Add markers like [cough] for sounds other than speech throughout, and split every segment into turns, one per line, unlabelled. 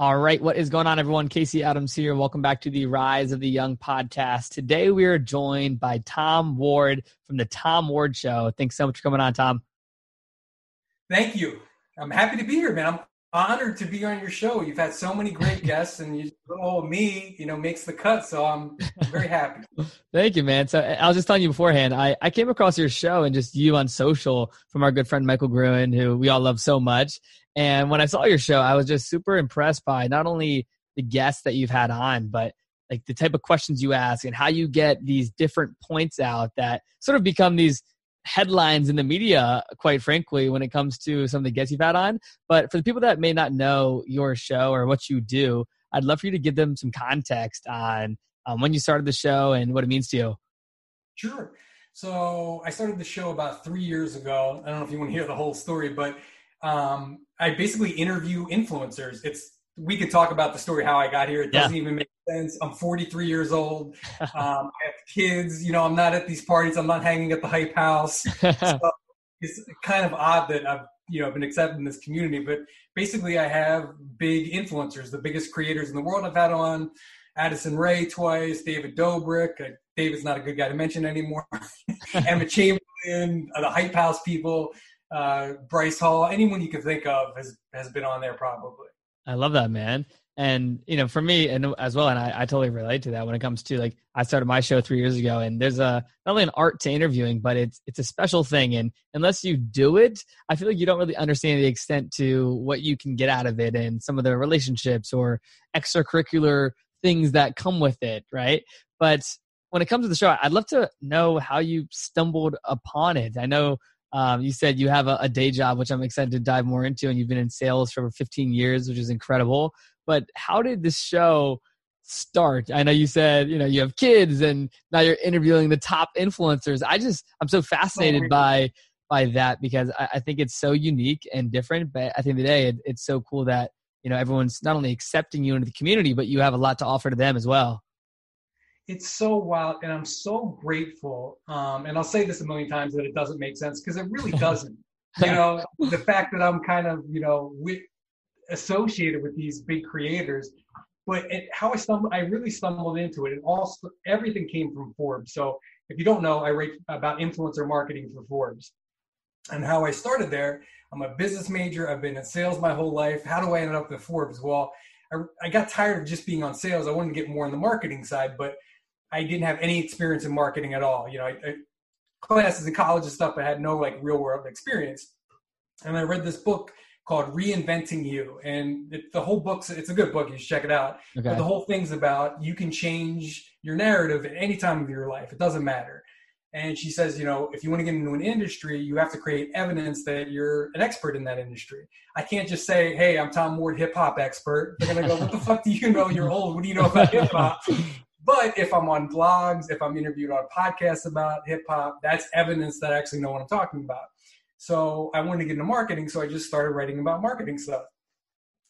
All right, what is going on, everyone? Casey Adams here. Welcome back to the Rise of the Young podcast. Today we are joined by Tom Ward from the Tom Ward Show. Thanks so much for coming on, Tom.
Thank you. I'm happy to be here, man. I'm honored to be on your show. You've had so many great [laughs] guests, and you, oh, me, you know, makes the cut. So I'm very happy. [laughs]
Thank you, man. So I was just telling you beforehand, I, I came across your show and just you on social from our good friend Michael Gruen, who we all love so much. And when I saw your show, I was just super impressed by not only the guests that you've had on, but like the type of questions you ask and how you get these different points out that sort of become these headlines in the media, quite frankly, when it comes to some of the guests you've had on. But for the people that may not know your show or what you do, I'd love for you to give them some context on um, when you started the show and what it means to you.
Sure. So I started the show about three years ago. I don't know if you want to hear the whole story, but um, I basically interview influencers. It's we could talk about the story how I got here. It doesn't yeah. even make sense. I'm 43 years old. [laughs] Um, I have kids. You know, I'm not at these parties. I'm not hanging at the hype house. [laughs] So it's kind of odd that I've you know been accepted in this community. But basically, I have big influencers, the biggest creators in the world. I've had on Addison Rae twice, David Dobrik. Uh, David's not a good guy to mention anymore. [laughs] Emma Chamberlain, uh, the hype house people uh, Bryce Hall, anyone you can think of has has been on there probably.
I love that man, and you know, for me and as well, and I, I totally relate to that when it comes to like I started my show three years ago, and there's a not only an art to interviewing, but it's it's a special thing, and unless you do it, I feel like you don't really understand the extent to what you can get out of it, and some of the relationships or extracurricular things that come with it, right? But when it comes to the show, I'd love to know how you stumbled upon it. I know um, you said you have a, a, day job, which I'm excited to dive more into, and you've been in sales for over 15 years, which is incredible. But how did this show start? I know you said you know you have kids, and now you're interviewing the top influencers. I just I'm so fascinated by by that because I, I think it's so unique and different. But at the end of the day, it, it's so cool that you know everyone's not only accepting you into the community, but you have a lot to offer to them as well
it's so wild and i'm so grateful um, and i'll say this a million times that it doesn't make sense because it really [laughs] doesn't. You know the fact that i'm kind of you know with, associated with these big creators but it, how i stumbled i really stumbled into it. And all everything came from forbes. So if you don't know i write about influencer marketing for forbes. And how i started there i'm a business major i've been in sales my whole life. How do i end up at forbes? Well I, I got tired of just being on sales. I wanted to get more on the marketing side but I didn't have any experience in marketing at all. You know, I, I, classes in college and stuff, but I had no like real world experience. And I read this book called Reinventing You, and it, the whole book's it's a good book. You should check it out. Okay. But the whole thing's about you can change your narrative at any time of your life. It doesn't matter. And she says, you know, if you want to get into an industry, you have to create evidence that you're an expert in that industry. I can't just say, hey, I'm Tom Ward, hip hop expert. They're going to go, what the fuck do you know? You're old. What do you know about hip hop? But if I'm on blogs, if I'm interviewed on podcasts about hip hop, that's evidence that I actually know what I'm talking about. So I wanted to get into marketing, so I just started writing about marketing stuff.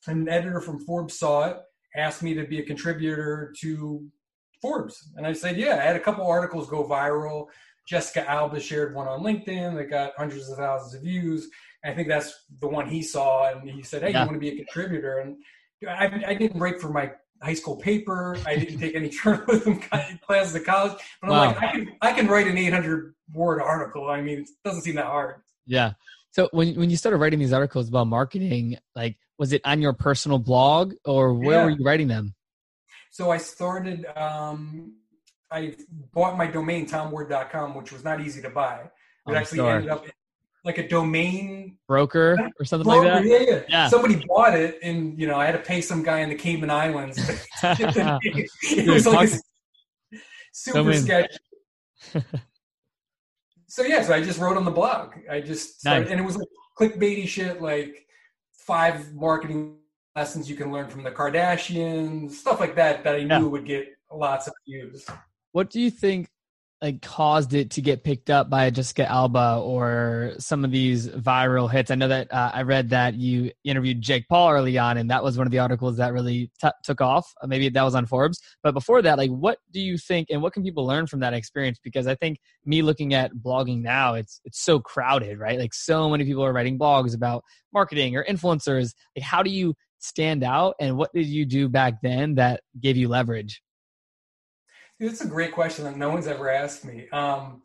An editor from Forbes saw it, asked me to be a contributor to Forbes, and I said, "Yeah." I had a couple articles go viral. Jessica Alba shared one on LinkedIn that got hundreds of thousands of views. I think that's the one he saw, and he said, "Hey, yeah. you want to be a contributor?" And I, I didn't write for my high school paper. I didn't take any [laughs] journalism classes at college, but I'm wow. like, I can I can write an 800 word article. I mean, it doesn't seem that hard.
Yeah. So when when you started writing these articles about marketing, like was it on your personal blog or where yeah. were you writing them?
So I started. Um, I bought my domain tomward.com, which was not easy to buy. It actually ended up like a domain
broker or something broker, like that.
Yeah, yeah, yeah. Somebody bought it, and you know, I had to pay some guy in the Cayman Islands. [laughs] [laughs] it was like super sketchy. [laughs] so yeah, so I just wrote on the blog. I just started, nice. and it was like clickbaity shit, like five marketing lessons you can learn from the Kardashians, stuff like that. That I knew yeah. would get lots of views.
What do you think like caused it to get picked up by Jessica Alba or some of these viral hits? I know that uh, I read that you interviewed Jake Paul early on, and that was one of the articles that really t- took off. Uh, maybe that was on Forbes, but before that, like, what do you think, and what can people learn from that experience? Because I think me looking at blogging now, it's it's so crowded, right? Like, so many people are writing blogs about marketing or influencers. Like, how do you stand out and what did you do back then that gave you leverage
it's a great question that no one's ever asked me um,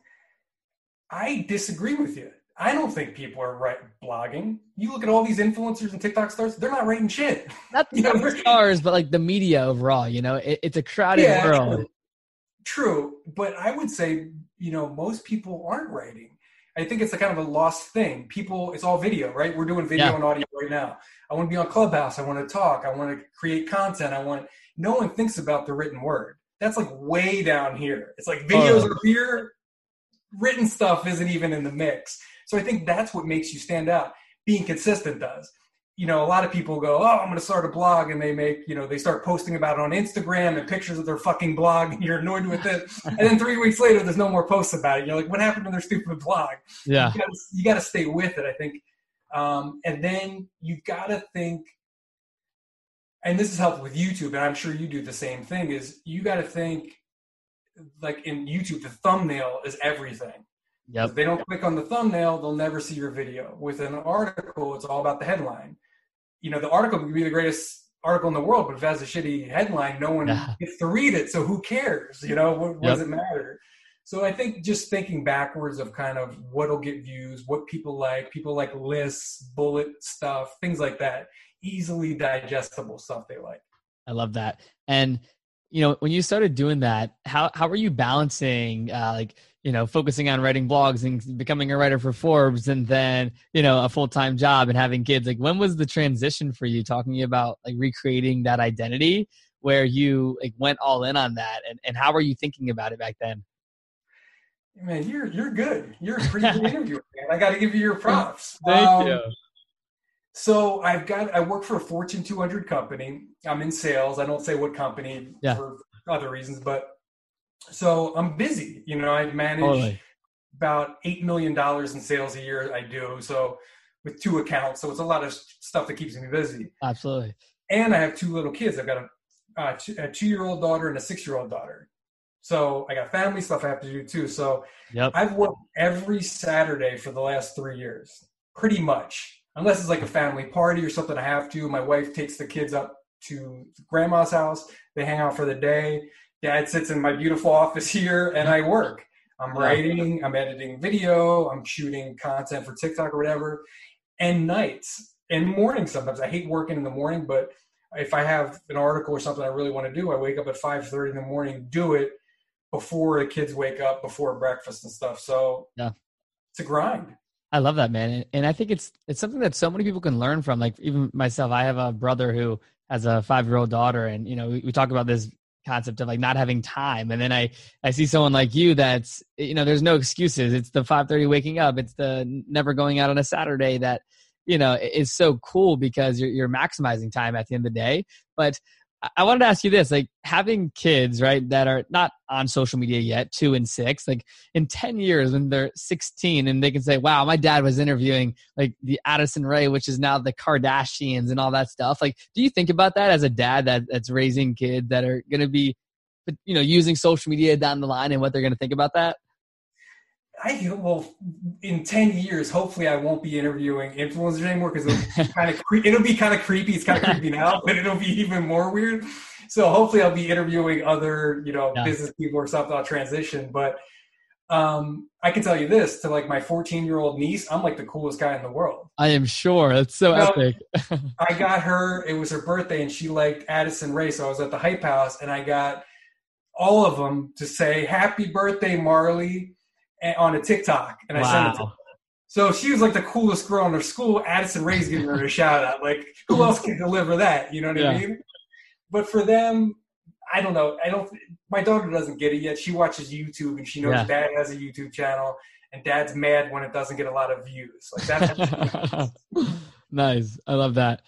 i disagree with you i don't think people are right blogging you look at all these influencers and tiktok stars they're not writing shit
not [laughs] the stars but like the media overall you know it, it's a crowded yeah, world
true. true but i would say you know most people aren't writing I think it's a kind of a lost thing. People, it's all video, right? We're doing video yeah. and audio right now. I want to be on Clubhouse. I want to talk. I want to create content. I want. No one thinks about the written word. That's like way down here. It's like videos oh. are here. Written stuff isn't even in the mix. So I think that's what makes you stand out. Being consistent does you know, a lot of people go, "Oh, I'm going to start a blog," and they make, you know, they start posting about it on Instagram and pictures of their fucking blog, and you're annoyed with it. and then three weeks later, there's no more posts about it. You're like, "What happened to their stupid blog?"
Yeah,
you got to stay with it. I think, um, and then you got to think, and this is helpful with YouTube, and I'm sure you do the same thing. Is you got to think, like in YouTube, the thumbnail is everything.
Yep.
If they don't click on the thumbnail, they'll never see your video. With an article, it's all about the headline you know, the article could be the greatest article in the world, but if it has a shitty headline, no one yeah. [laughs] gets to read it. So who cares? You know, what, what yep. does it matter? So I think just thinking backwards of kind of what'll get views, what people like, people like lists, bullet stuff, things like that, easily digestible stuff they like.
I love that. And you know, when you started doing that, how how were you balancing uh, like you know, focusing on writing blogs and becoming a writer for Forbes and then, you know, a full time job and having kids. Like, when was the transition for you talking about like recreating that identity where you like went all in on that? And, and how were you thinking about it back then?
Man, you're you're good. You're a [laughs] pretty good interviewer, man. I got to give you your props.
Thank um, you.
So I've got I work for a Fortune 200 company. I'm in sales. I don't say what company yeah. for other reasons, but so I'm busy. You know, I manage totally. about eight million dollars in sales a year. I do so with two accounts, so it's a lot of stuff that keeps me busy.
Absolutely.
And I have two little kids. I've got a, a two-year-old daughter and a six-year-old daughter. So I got family stuff I have to do too. So
yep.
I've worked every Saturday for the last three years, pretty much, unless it's like a family party or something I have to. My wife takes the kids up to grandma's house. They hang out for the day dad sits in my beautiful office [laughs] here and I work. I'm writing, I'm editing video, I'm shooting content for TikTok or whatever. And nights and mornings sometimes. I hate working in the morning, but if I have an article or something I really want to do, I wake up at 5:30 in the morning, do it before the kids wake up, before breakfast and stuff. So
yeah,
it's a grind.
I love that, man, and I think it's it's something that so many people can learn from. Like even myself, I have a brother who has a five year old daughter, and you know we, we talk about this concept of like not having time. And then i i see someone like you that's you know there's no excuses. It's the 5:30 waking up. It's the never going out on a saturday that you know is so cool because you're you're maximizing time at the end of the day. But I wanted to ask you this like having kids, right, that are not on social media yet, two and six, like in 10 years when they're 16 and they can say, wow, my dad was interviewing like the Addison Rae, which is now the Kardashians and all that stuff. Like, do you think about that as a dad that, that's raising kids that are going to be, you know, using social media down the line and what they're going to think about that?
I well, in ten years, hopefully, I won't be interviewing influencers anymore because it'll kind of [laughs] cre- it'll be kind of creepy. It's kind of creepy now, [laughs] but it'll be even more weird. So hopefully, I'll be interviewing other you know yeah. business people or something. I'll transition, but um, I can tell you this: to like my 14 year old niece, I'm like the coolest guy in the world.
I am sure. It's so epic. [laughs]
I got her. It was her birthday, and she liked Addison Rae, so I was at the Hype House, and I got all of them to say "Happy Birthday, Marley." On a TikTok, and I wow. sent it to her. So she was like the coolest girl in her school. Addison Rae's giving her a shout out. Like, who [laughs] else can deliver that? You know what yeah. I mean? But for them, I don't know. I don't. My daughter doesn't get it yet. She watches YouTube and she knows yeah. dad has a YouTube channel, and dad's mad when it doesn't get a lot of views. Like that. [laughs]
nice. I love that.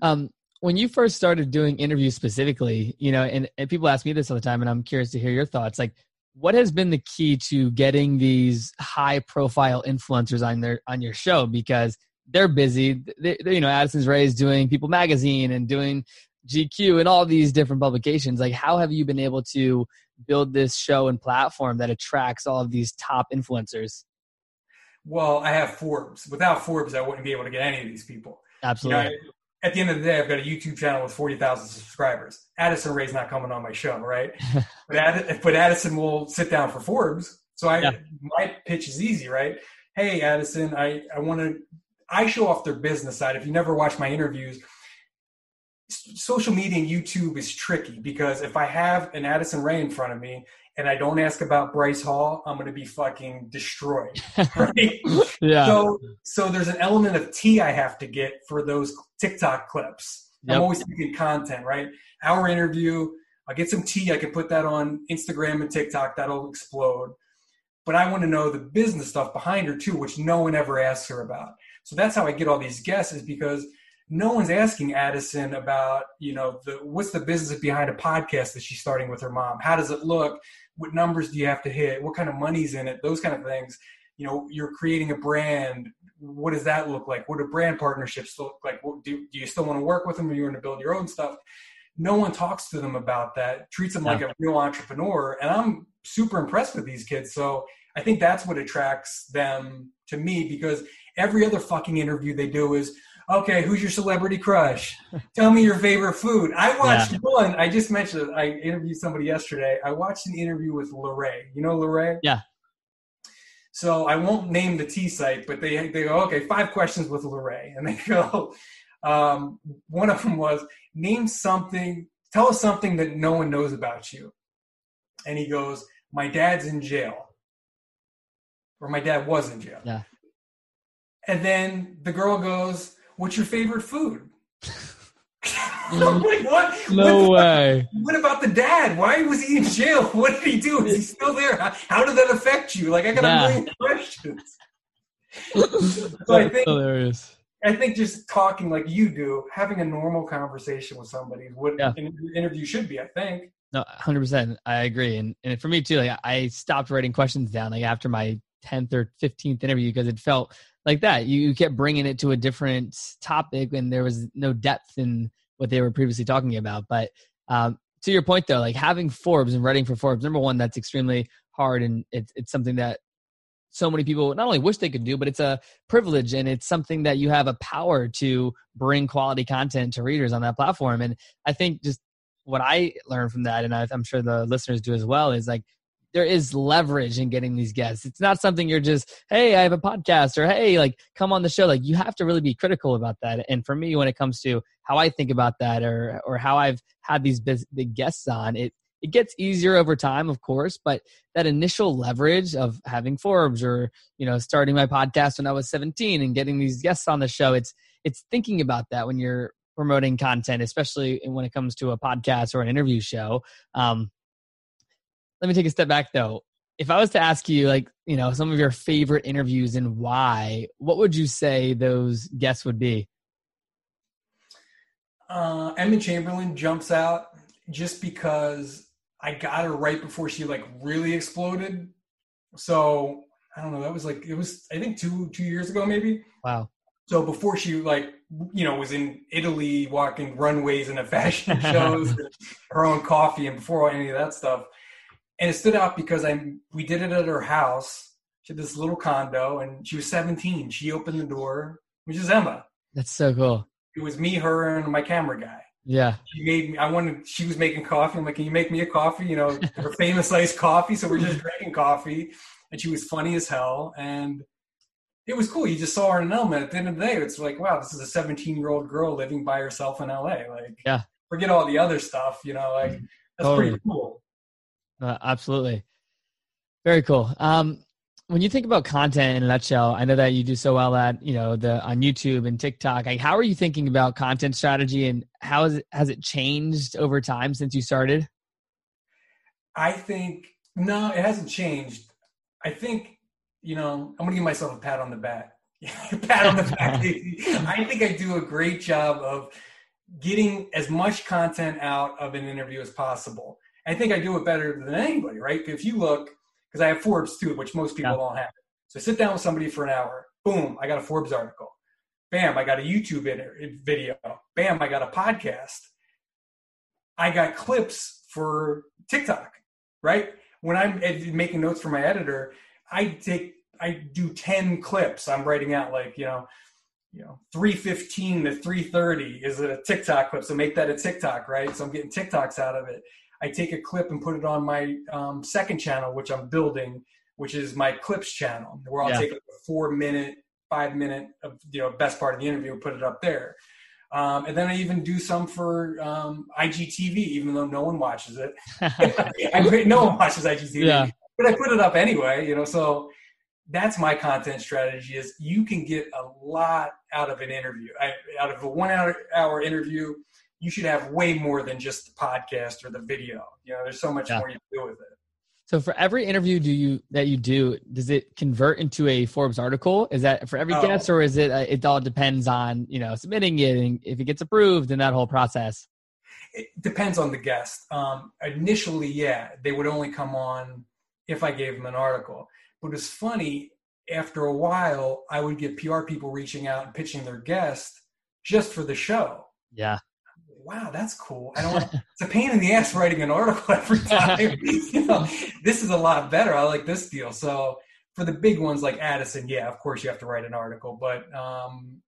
Um, when you first started doing interviews specifically, you know, and, and people ask me this all the time, and I'm curious to hear your thoughts. Like, what has been the key to getting these high profile influencers on their on your show? Because they're busy. They, they, you know addison's Rae is doing people magazine and doing gq and all these different publications. Like how have you been able to build this show and platform that attracts all of these top influencers?
Well i have forbes. Without forbes i wouldn't be able to get any of these people.
Absolutely
you know, at the end of the day, I've got a YouTube channel with 40,000 subscribers. Addison Rae's not coming on my show, right? [laughs] but, Add, but Addison will sit down for Forbes. So I, yeah. my pitch is easy, right? Hey, Addison, I, I want to, I show off their business side. If you never watch my interviews, social media and YouTube is tricky because if I have an Addison Rae in front of me and I don't ask about Bryce Hall, I'm going to be fucking destroyed. [laughs] Right? yeah. So, so there's an element of tea I have to get for those TikTok clips. Yep. I'm always thinking content, right? Our interview, I get some tea. I can put that on Instagram and TikTok. That'll explode. But I want to know the business stuff behind her too, which no one ever asks her about. So that's how I get all these guesses because no one's asking Addison about, you know, the what's the business behind a podcast that she's starting with her mom? How does it look? What numbers do you have to hit? What kind of money's in it? Those kind of things. You know, you're creating a brand. What does that look like? What do brand partnerships look like? What, do, do you still want to work with them or you want to build your own stuff? No one talks to them about that, treats them yeah. like a real entrepreneur. And I'm super impressed with these kids. So I think that's what attracts them to me because every other fucking interview they do is, okay, who's your celebrity crush? Tell me your favorite food. I watched yeah. one. I just mentioned it. I interviewed somebody yesterday. I watched an interview with Larray. You know Larray?
Yeah.
So I won't name the T site, but they they go, okay, five questions with Larray, and they [laughs] go. Um, one of them was name something. Tell us something that no one knows about you. And he goes, my dad's in jail, or my dad was in jail.
Yeah.
And then the girl goes, what's your favorite food? [laughs] [laughs] like, what?
No what, way.
What about the dad? Why was he in jail? [laughs] What did he do? Is he still there? How, how did that affect you? Like, I got yeah. a million questions. so I think, hilarious. I think just talking like you do, having a normal conversation with somebody, what yeah. an interview should be. I think.
No, hundred percent. I agree, and and for me too. Like I stopped writing questions down like after my tenth or fifteenth interview because it felt like that. You, you kept bringing it to a different topic, and there was no depth in what they were previously talking about. But um, to your point, though, like having Forbes and writing for Forbes, number one, that's extremely hard, and it's it's something that so many people not only wish they could do, but it's a privilege and it's something that you have a power to bring quality content to readers on that platform. And I think just what I learned from that, and I'm sure the listeners do as well, is like there is leverage in getting these guests. It's not something you're just, hey, I have a podcast or hey, like come on the show. Like you have to really be critical about that. And for me, when it comes to how I think about that or or how I've had these big guests on, it it gets easier over time, of course, but that initial leverage of having Forbes or you know starting my podcast when I was 17 and getting these guests on the show, it's it's thinking about that when you're promoting content, especially when it comes to a podcast or an interview show. Um, let me take a step back though. If I was to ask you, like, you know, some of your favorite interviews and why, what would you say those guests would be?
Uh, Emma Chamberlain jumps out just because I got her right before she like really exploded. So I don't know. That was like it was I think two two years ago maybe.
Wow.
So before she like you know was in Italy walking runways and at fashion [laughs] shows, [laughs] her own coffee, and before any of that stuff, and it stood out because I we did it at her house. She had this little condo, and she was 17. She opened the door, which is Emma.
That's so cool.
It was me, her, and my camera guy.
Yeah.
She made me. I wanted. She was making coffee. I'm like, can you make me a coffee? You know, her [laughs] famous iced coffee. So we're just drinking coffee, and she was funny as hell, and it was cool. You just saw her in an element. At the end of the day, it's like, wow, this is a 17 year old girl living by herself in LA. Like,
yeah.
Forget all the other stuff. You know, like mm-hmm. that's totally. pretty cool.
Uh, absolutely. Very cool. Um, when you think about content in a nutshell, I know that you do so well at you know the on YouTube and TikTok. Like, how are you thinking about content strategy, and how has it, has it changed over time since you started?
I think no, it hasn't changed. I think you know I'm gonna give myself a pat on the back. [laughs] pat on the back. [laughs] I think I do a great job of getting as much content out of an interview as possible. I think I do it better than anybody, right? If you look, because I have Forbes too, which most people yeah. don't have. So I sit down with somebody for an hour. Boom, I got a Forbes article. Bam, I got a YouTube video. Bam, I got a podcast. I got clips for TikTok, right? When I'm making notes for my editor, I take I do 10 clips. I'm writing out like, you know, you know 315 to 330 is it a tiktok clip so make that a tiktok right so i'm getting tiktoks out of it i take a clip and put it on my um, second channel which i'm building which is my clips channel where i'll yeah. take a four minute five minute of you know best part of the interview and put it up there um, and then I even do some for um, IGTV, even though no one watches it. [laughs] [laughs] I, no one watches IGTV, yeah. but I put it up anyway. You know, so that's my content strategy is you can get a lot out of an interview I, out of a one hour, hour interview you should have way more than just the podcast or the video you know there's so much yeah. more you can do with it
so for every interview do you that you do does it convert into a forbes article is that for every oh. guest or is it uh, it all depends on you know submitting it and if it gets approved and that whole process
it depends on the guest um, initially yeah they would only come on if i gave them an article but it's funny, after a while, I would get PR people reaching out and pitching their guest just for the show.
Yeah.
Wow, that's cool. I don't. Want, it's a pain in the ass writing an article [laughs] every time. [laughs] you know, this is a lot better. I like this deal. So for the big ones like Addison, yeah, of course you have to write an article. But um,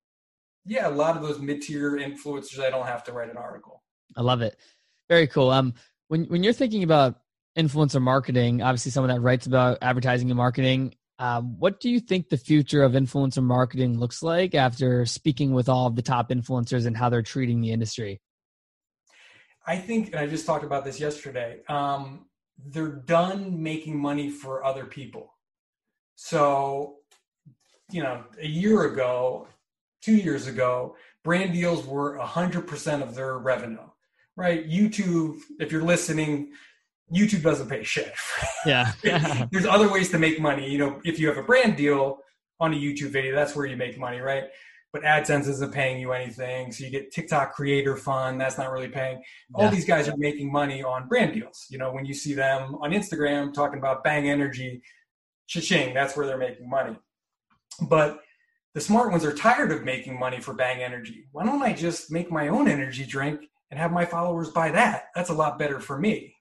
yeah, a lot of those mid-tier influencers, I don't have to write an article.
I love it. Very cool. Um, when when you're thinking about influencer marketing, obviously someone that writes about advertising and marketing. Um, what do you think the future of influencer marketing looks like after speaking with all of the top influencers and how they're treating the industry?
I think, and I just talked about this yesterday, um, they're done making money for other people. So, you know, a year ago, two years ago, brand deals were 100% of their revenue, right? YouTube, if you're listening, YouTube doesn't pay shit. [laughs]
Yeah. [laughs]
There's other ways to make money. You know, if you have a brand deal on a YouTube video, that's where you make money, right? But AdSense isn't paying you anything. So you get TikTok Creator Fund, that's not really paying. All yeah. these guys are making money on brand deals. You know, when you see them on Instagram talking about Bang Energy, cha-ching, that's where they're making money. But the smart ones are tired of making money for Bang Energy. Why don't I just make my own energy drink and have my followers buy that? That's a lot better for me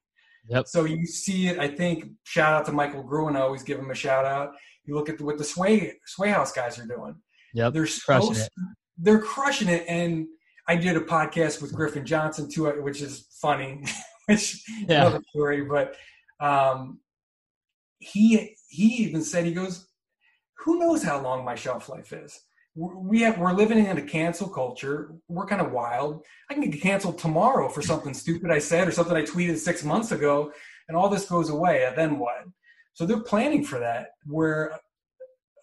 Yep.
So you see it. I think shout out to Michael Gruen. I always give him a shout out. You look at what the Sway Sway House guys are doing.
Yep.
They're crushing it. They're crushing it. And I did a podcast with Griffin Johnson too, which is funny. [laughs] which yeah. another story, but um, he he even said he goes, "Who knows how long my shelf life is." we have we're living in a cancel culture. We're kind of wild. I can get canceled tomorrow for something stupid I said or something I tweeted six months ago, and all this goes away. And then what? So they're planning for that. Where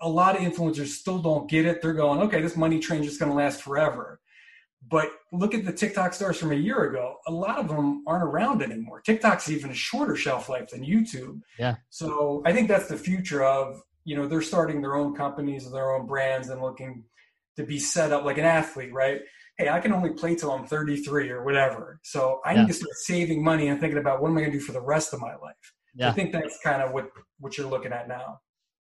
a lot of influencers still don't get it. They're going, okay, this money train is going to last forever. But look at the TikTok stars from a year ago. A lot of them aren't around anymore. TikTok's even a shorter shelf life than YouTube.
Yeah.
So I think that's the future of you know they're starting their own companies and their own brands and looking to be set up like an athlete right hey i can only play till i'm 33 or whatever so i yeah. need to start saving money and thinking about what am i going to do for the rest of my life yeah. i think that's kind of what what you're looking at now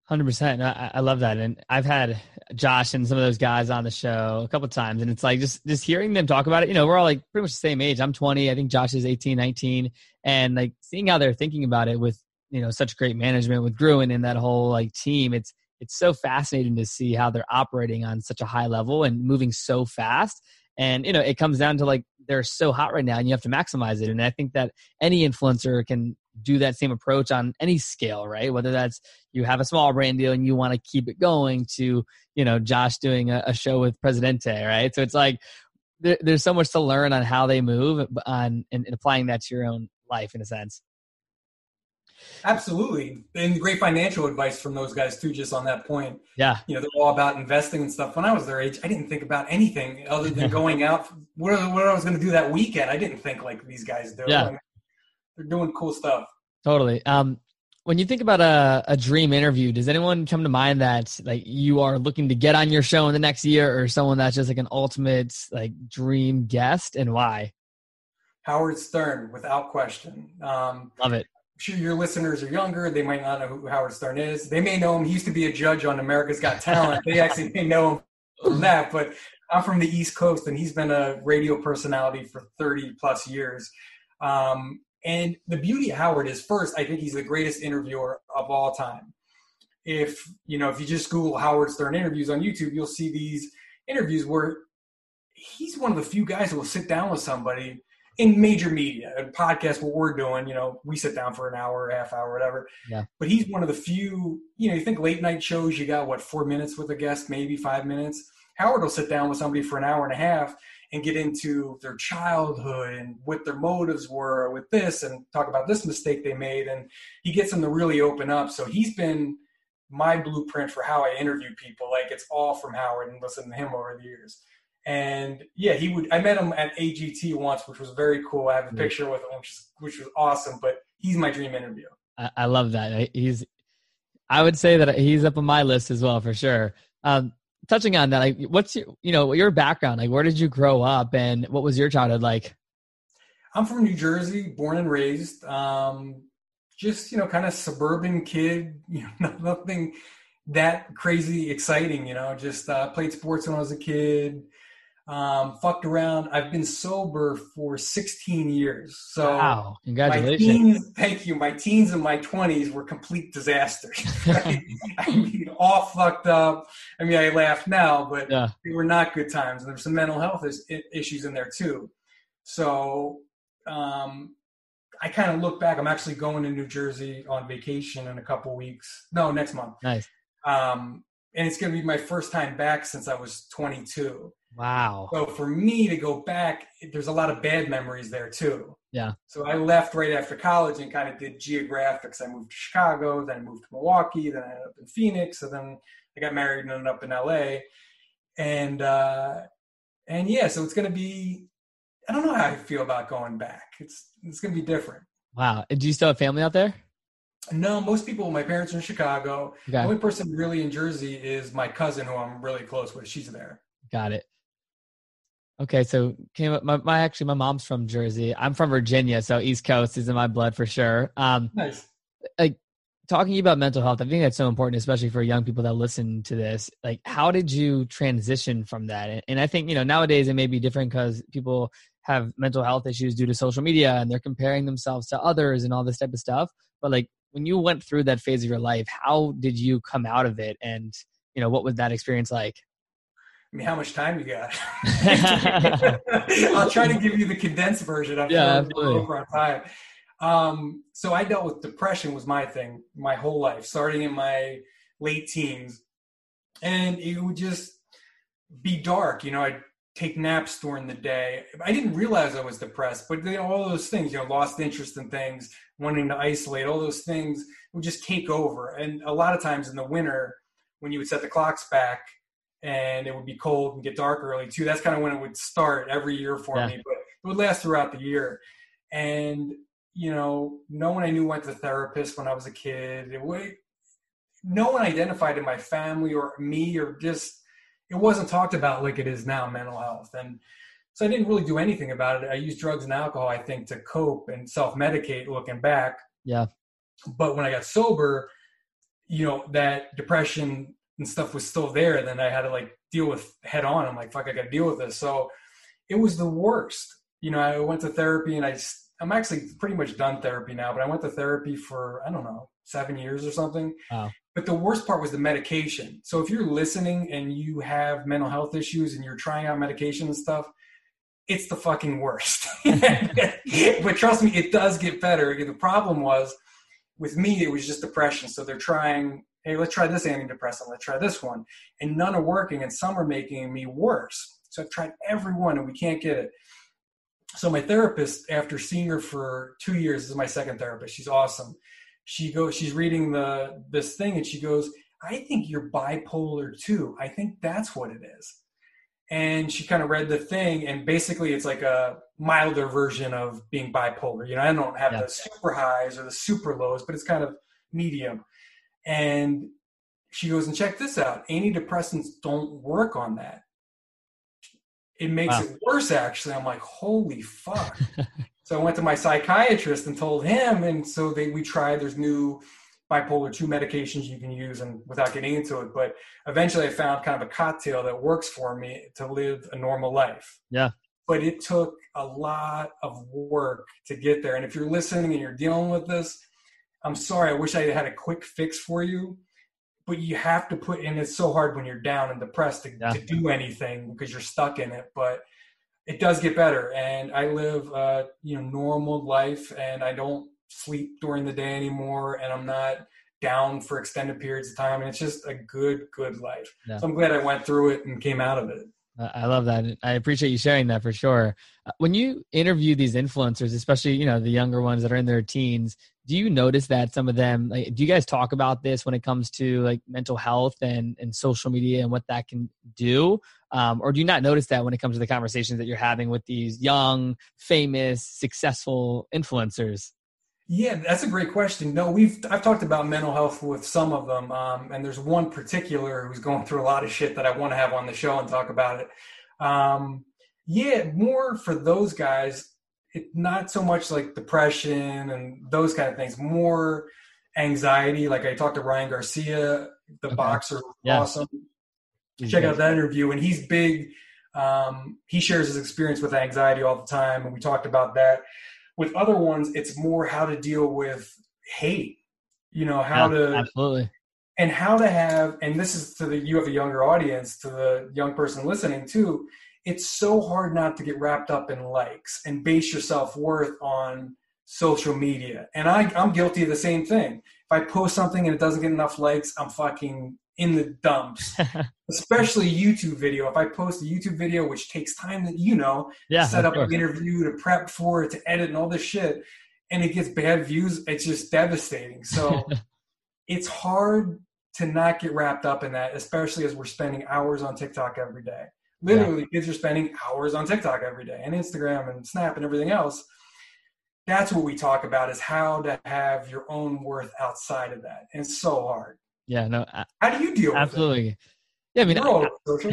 100% I, I love that. And i've had josh and some of those guys on the show a couple times. And it's like just just hearing them talk about it you know we're all like pretty much the same age. I'm 20 i think josh is 18 19 and like seeing how they're thinking about it with you know such great management with Gruen and that whole like team. It's it's so fascinating to see how they're operating on such a high level and moving so fast. And you know, it comes down to like they're so hot right now, and you have to maximize it. And I think that any influencer can do that same approach on any scale, right? Whether that's you have a small brand deal and you want to keep it going, to you know Josh doing a, a show with Presidente, right? So it's like there, there's so much to learn on how they move on and, and applying that to your own life in a sense.
Absolutely. And great financial advice from those guys too, just on that point.
Yeah.
You know, they're all about investing and stuff. When I was their age, I didn't think about anything other than [laughs] going out, what, what I was going to do that weekend. I didn't think like these guys do.
Yeah.
I mean, they're doing cool stuff.
Totally. Um, when you think about a, a dream interview, does anyone come to mind that like you are looking to get on your show in the next year or someone that's just like an ultimate like dream guest and why?
Howard Stern, without question. Um,
Love it
sure your listeners are younger. They might not know who Howard Stern is. They may know him. He used to be a judge on America's Got Talent. they actually may know him from that. But I'm from the East Coast, and he's been a radio personality for 30 plus years. Um, and the beauty of Howard is, first, I think he's the greatest interviewer of all time. If you know, if you just Google Howard Stern interviews on YouTube, you'll see these interviews where he's one of the few guys who will sit down with somebody in major media and podcast what we're doing you know we sit down for an hour half hour whatever.
Yeah.
But he's one of the few you know you think late night shows you got what four minutes with a guest maybe five minutes? Howard will sit down with somebody for an hour and a half and get into their childhood and what their motives were with this and talk about this mistake they made and he gets them to really open up. So he's been my blueprint for how i interview people. Like it's all from howard and listen to him over the years and yeah, he would. I met him at AGT once, which was very cool. I have a picture with him, which, which was awesome. But he's my dream interview.
I, I, love that. He's. I would say that he's up on my list as well for sure. Um, touching on that, like, what's your, you know, your background? Like, where did you grow up, and what was your childhood like?
I'm from New Jersey, born and raised. Um, just you know, kind of suburban kid. [laughs] You know, nothing that crazy exciting. You know, just uh, played sports when I was a kid um, fucked around. I've been sober for 16 years. So
wow, congratulations!
Teens, thank you. My teens and my 20s were complete disasters. [laughs] [laughs] I mean, all fucked up. I mean, I laugh now, but yeah. they were not good times. And there's some mental health issues in there too. So um, I kind of look back. I'm actually going to New Jersey on vacation in a couple weeks. No, next month.
Nice.
Um, and it's going to be my first time back since I was 22.
Wow.
So for me to go back, there's a lot of bad memories there too.
Yeah.
So I left right after college and kind of did geographics. I moved to Chicago, then I moved to Milwaukee, then I ended up in Phoenix, and then I got married and ended up in LA. And uh and yeah, so it's gonna be I don't know how I feel about going back. It's it's gonna be different.
Wow. Do you still have family out there?
No, most people. My parents are in Chicago. Okay. The only person really in Jersey is my cousin, who I'm really close with. She's there.
Got it. Okay, so came up, my, my actually my mom's from Jersey. I'm from Virginia, so East Coast is in my blood for sure. Um,
nice.
Like talking about mental health, I think that's so important, especially for young people that listen to this. Like, how did you transition from that? And, and I think you know nowadays it may be different because people have mental health issues due to social media and they're comparing themselves to others and all this type of stuff. But like when you went through that phase of your life, how did you come out of it? And you know what was that experience like?
I mean, how much time you got? [laughs] I'll try to give you the condensed version. I'm
yeah,
over on time. Um, so I dealt with depression was my thing my whole life, starting in my late teens, and it would just be dark. You know, I'd take naps during the day. I didn't realize I was depressed, but they, all those things, you know, lost interest in things, wanting to isolate, all those things would just take over. And a lot of times in the winter, when you would set the clocks back and it would be cold and get dark early too. That's kind of when it would start every year for yeah. me, but it would last throughout the year. And you know, no one I knew went to therapist when I was a kid. It would, no one identified in my family or me or just it wasn't talked about like it is now mental health and so i didn't really do anything about it i used drugs and alcohol i think to cope and self-medicate looking back
yeah
but when i got sober you know that depression and stuff was still there, then I had to like deal with head on. I'm like, fuck, I got to deal with this. So it was the worst. You know, I went to therapy and I, I'm actually pretty much done therapy now, but I went to therapy for, I don't know, seven years or something.
Wow.
But the worst part was the medication. So if you're listening and you have mental health issues and you're trying out medication and stuff, it's the fucking worst. [laughs] but trust me, it does get better. The problem was with me, it was just depression. So they're trying hey, let's try this antidepressant, let's try this one. And none are working, and some are making me worse. So I've tried every one, and we can't get it. So my therapist, after seeing her for two years, this is my second therapist. She's awesome. She goes, she's reading the this thing, and she goes, I think you're bipolar too. I think that's what it is. And she kind of read the thing, and basically, it's like a milder version of being bipolar. You know, I don't have yeah. the super highs or the super lows, but it's kind of medium. And she goes, and check this out antidepressants don't work on that. It makes wow. it worse, actually. I'm like, holy fuck. [laughs] so I went to my psychiatrist and told him. And so they, we tried, there's new bipolar 2 medications you can use and without getting into it but eventually i found kind of a cocktail that works for me to live a normal life
yeah
but it took a lot of work to get there and if you're listening and you're dealing with this I'm sorry, I wish I had a quick fix for you, but you have to put in. it's so hard when you're down and depressed to,
Yeah.
to do anything because you're stuck in it but it does get better and i live uh you know normal life and i don't sleep during the day anymore and i'm not down for extended periods of time and it's just a good good life
Yeah.
so i'm glad i went through it and came out of it
I love that. I appreciate you sharing that for sure. Uh, When you interview these influencers, especially you know the younger ones that are in their teens, do you notice that some of them? Like, do you guys talk about this when it comes to like mental health and and social media and what that can do, um, or do you not notice that when it comes to the conversations that you're having with these young, famous, successful influencers?
Yeah, that's a great question. No, we've I've talked about mental health with some of them, um, and there's one particular who's going through a lot of shit that I want to have on the show and talk about it. Um, yeah, more for those guys, it, not so much like depression and those kind of things. More anxiety. Like I talked to Ryan Garcia, the
Okay.
boxer,
Yeah.
awesome. Check out that interview, and he's big. Um, he shares his experience with anxiety all the time, and we talked about that with other ones it's more how to deal with hate you know how
Yeah,
to
absolutely.
and how to have and this is to the you have a younger audience to the young person listening too it's so hard not to get wrapped up in likes and base your self-worth on social media and I, i'm guilty of the same thing if i post something and it doesn't get enough likes i'm fucking in the dumps. [laughs] Especially youtube video. If i post a youtube video which takes time that you know
yeah,
set up an interview to prep for it to edit and all this shit and it gets bad views it's just devastating. So [laughs] it's hard to not get wrapped up in that especially as we're spending hours on tiktok every day. Literally kids are spending hours on tiktok every day and instagram and snap and everything else. That's what we talk about is how to have your own worth outside of that. And it's so hard
yeah, no, a-
how do you deal with
absolutely. Yeah, I mean,
social.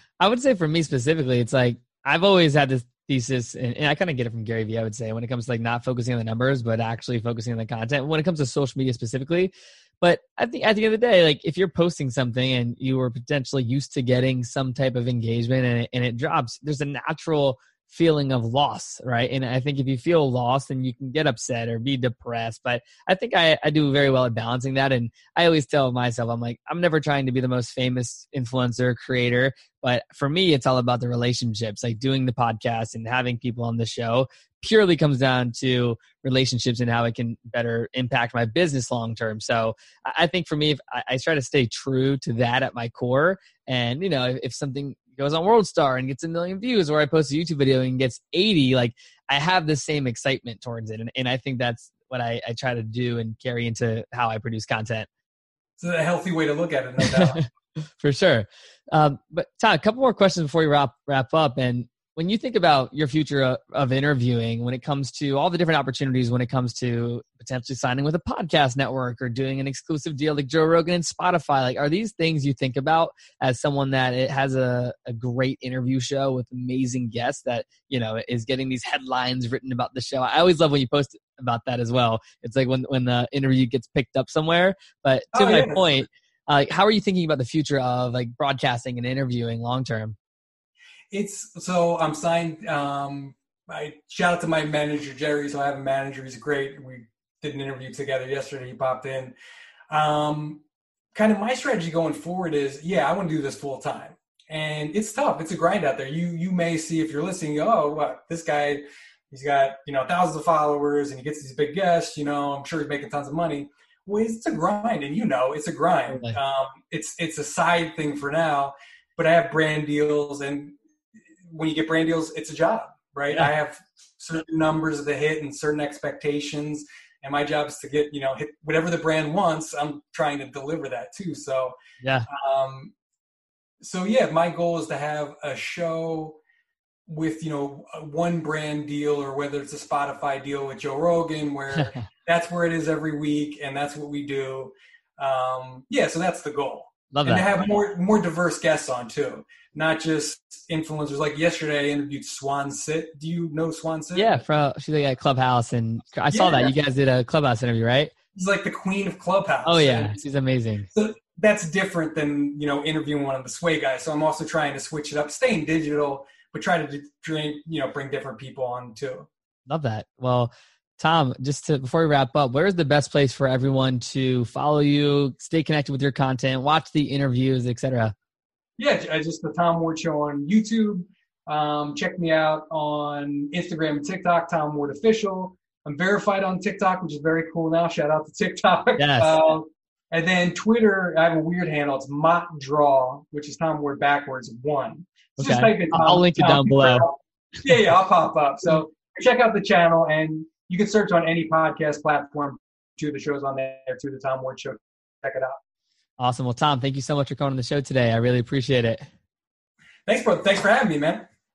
[laughs]
I would say for me specifically, it's like I've always had this thesis, and, and I kind of get it from Gary Vee. I would say when it comes to like not focusing on the numbers, but actually focusing on the content. When it comes to social media specifically, but I think at the end of the day, like if you're posting something and you were potentially used to getting some type of engagement and it, and it drops, there's a natural feeling of loss, right? And I think if you feel lost, then you can get upset or be depressed. But I think I, I do very well at balancing that. And I always tell myself, I'm like, I'm never trying to be the most famous influencer creator. But for me, it's all about the relationships, like doing the podcast and having people on the show purely comes down to relationships and how it can better impact my business long term. So I think for me, I, I try to stay true to that at my core. And, you know, if, if something goes on World Star and gets a million views, or I post a YouTube video and gets 80, like I have the same excitement towards it. And, and I think that's what I, I try to do and carry into how I produce content.
it's a healthy way to look at it no doubt [laughs]
for sure. Um, but Todd, a couple more questions before we wrap wrap up. And when you think about your future of, of interviewing, when it comes to all the different opportunities, when it comes to potentially signing with a podcast network or doing an exclusive deal like Joe Rogan and Spotify, like are these things you think about as someone that it has a, a great interview show with amazing guests that you know is getting these headlines written about the show? I always love when you post about that as well. It's like when when the interview gets picked up somewhere. But to
Oh,
my
yeah.
point, uh, how are you thinking about the future of like broadcasting and interviewing long term?
It's so I'm signed. Um, I shout out to my manager Jerry. So I have a manager. He's great. We did an interview together yesterday. He popped in. Um, kind of my strategy going forward is, yeah, I want to do this full time, and it's tough. It's a grind out there. You you may see if you're listening, oh, what this guy, he's got you know thousands of followers and he gets these big guests. You know, I'm sure he's making tons of money. Well, it's a grind, and you know, it's a grind. Um, it's it's a side thing for now, but I have brand deals, and when you get brand deals, it's a job, right?
Yeah.
I have certain numbers to hit and certain expectations, and my job is to get you know hit whatever the brand wants. I'm trying to deliver that too. So,
Yeah,
um, so yeah, my goal is to have a show with you know one brand deal or whether it's a Spotify deal with Joe Rogan where [laughs] that's where it is every week and that's what we do. Um, yeah, so that's the goal
love
and to have more more diverse guests on too, not just influencers. Like yesterday, I interviewed Swan Sit. Do you know Swan Sit?
Yeah, from she's like at Clubhouse, and I saw that you guys did a Clubhouse interview, right?
She's like the queen of Clubhouse.
Oh yeah,
And
she's amazing.
so that's different than you know interviewing one of the Sway guys. So I'm also trying to switch it up, staying digital, but try to d- drain, you know bring different people on too.
Love that. Well, Tom, just to before we wrap up, where is the best place for everyone to follow you, stay connected with your content, watch the interviews, etc.?
Yeah, just the Tom Ward Show on YouTube. Um, check me out on Instagram and TikTok, Tom Ward Official. I'm verified on TikTok, which is very cool now. Shout out to TikTok.
Yes. Uh, [laughs]
and then Twitter, I have a weird handle. It's Mott Draw, which is Tom Ward backwards one.
So okay. Tom, I'll link it down below. [laughs]
Yeah, yeah, I'll pop up. So check out the channel, and you can search on any podcast platform. To the shows on there, to the Tom Ward Show. Check it out.
Awesome. Well, Tom, thank you so much for coming on the show today. I really appreciate it.
Thanks, bro. Thanks for having me, man.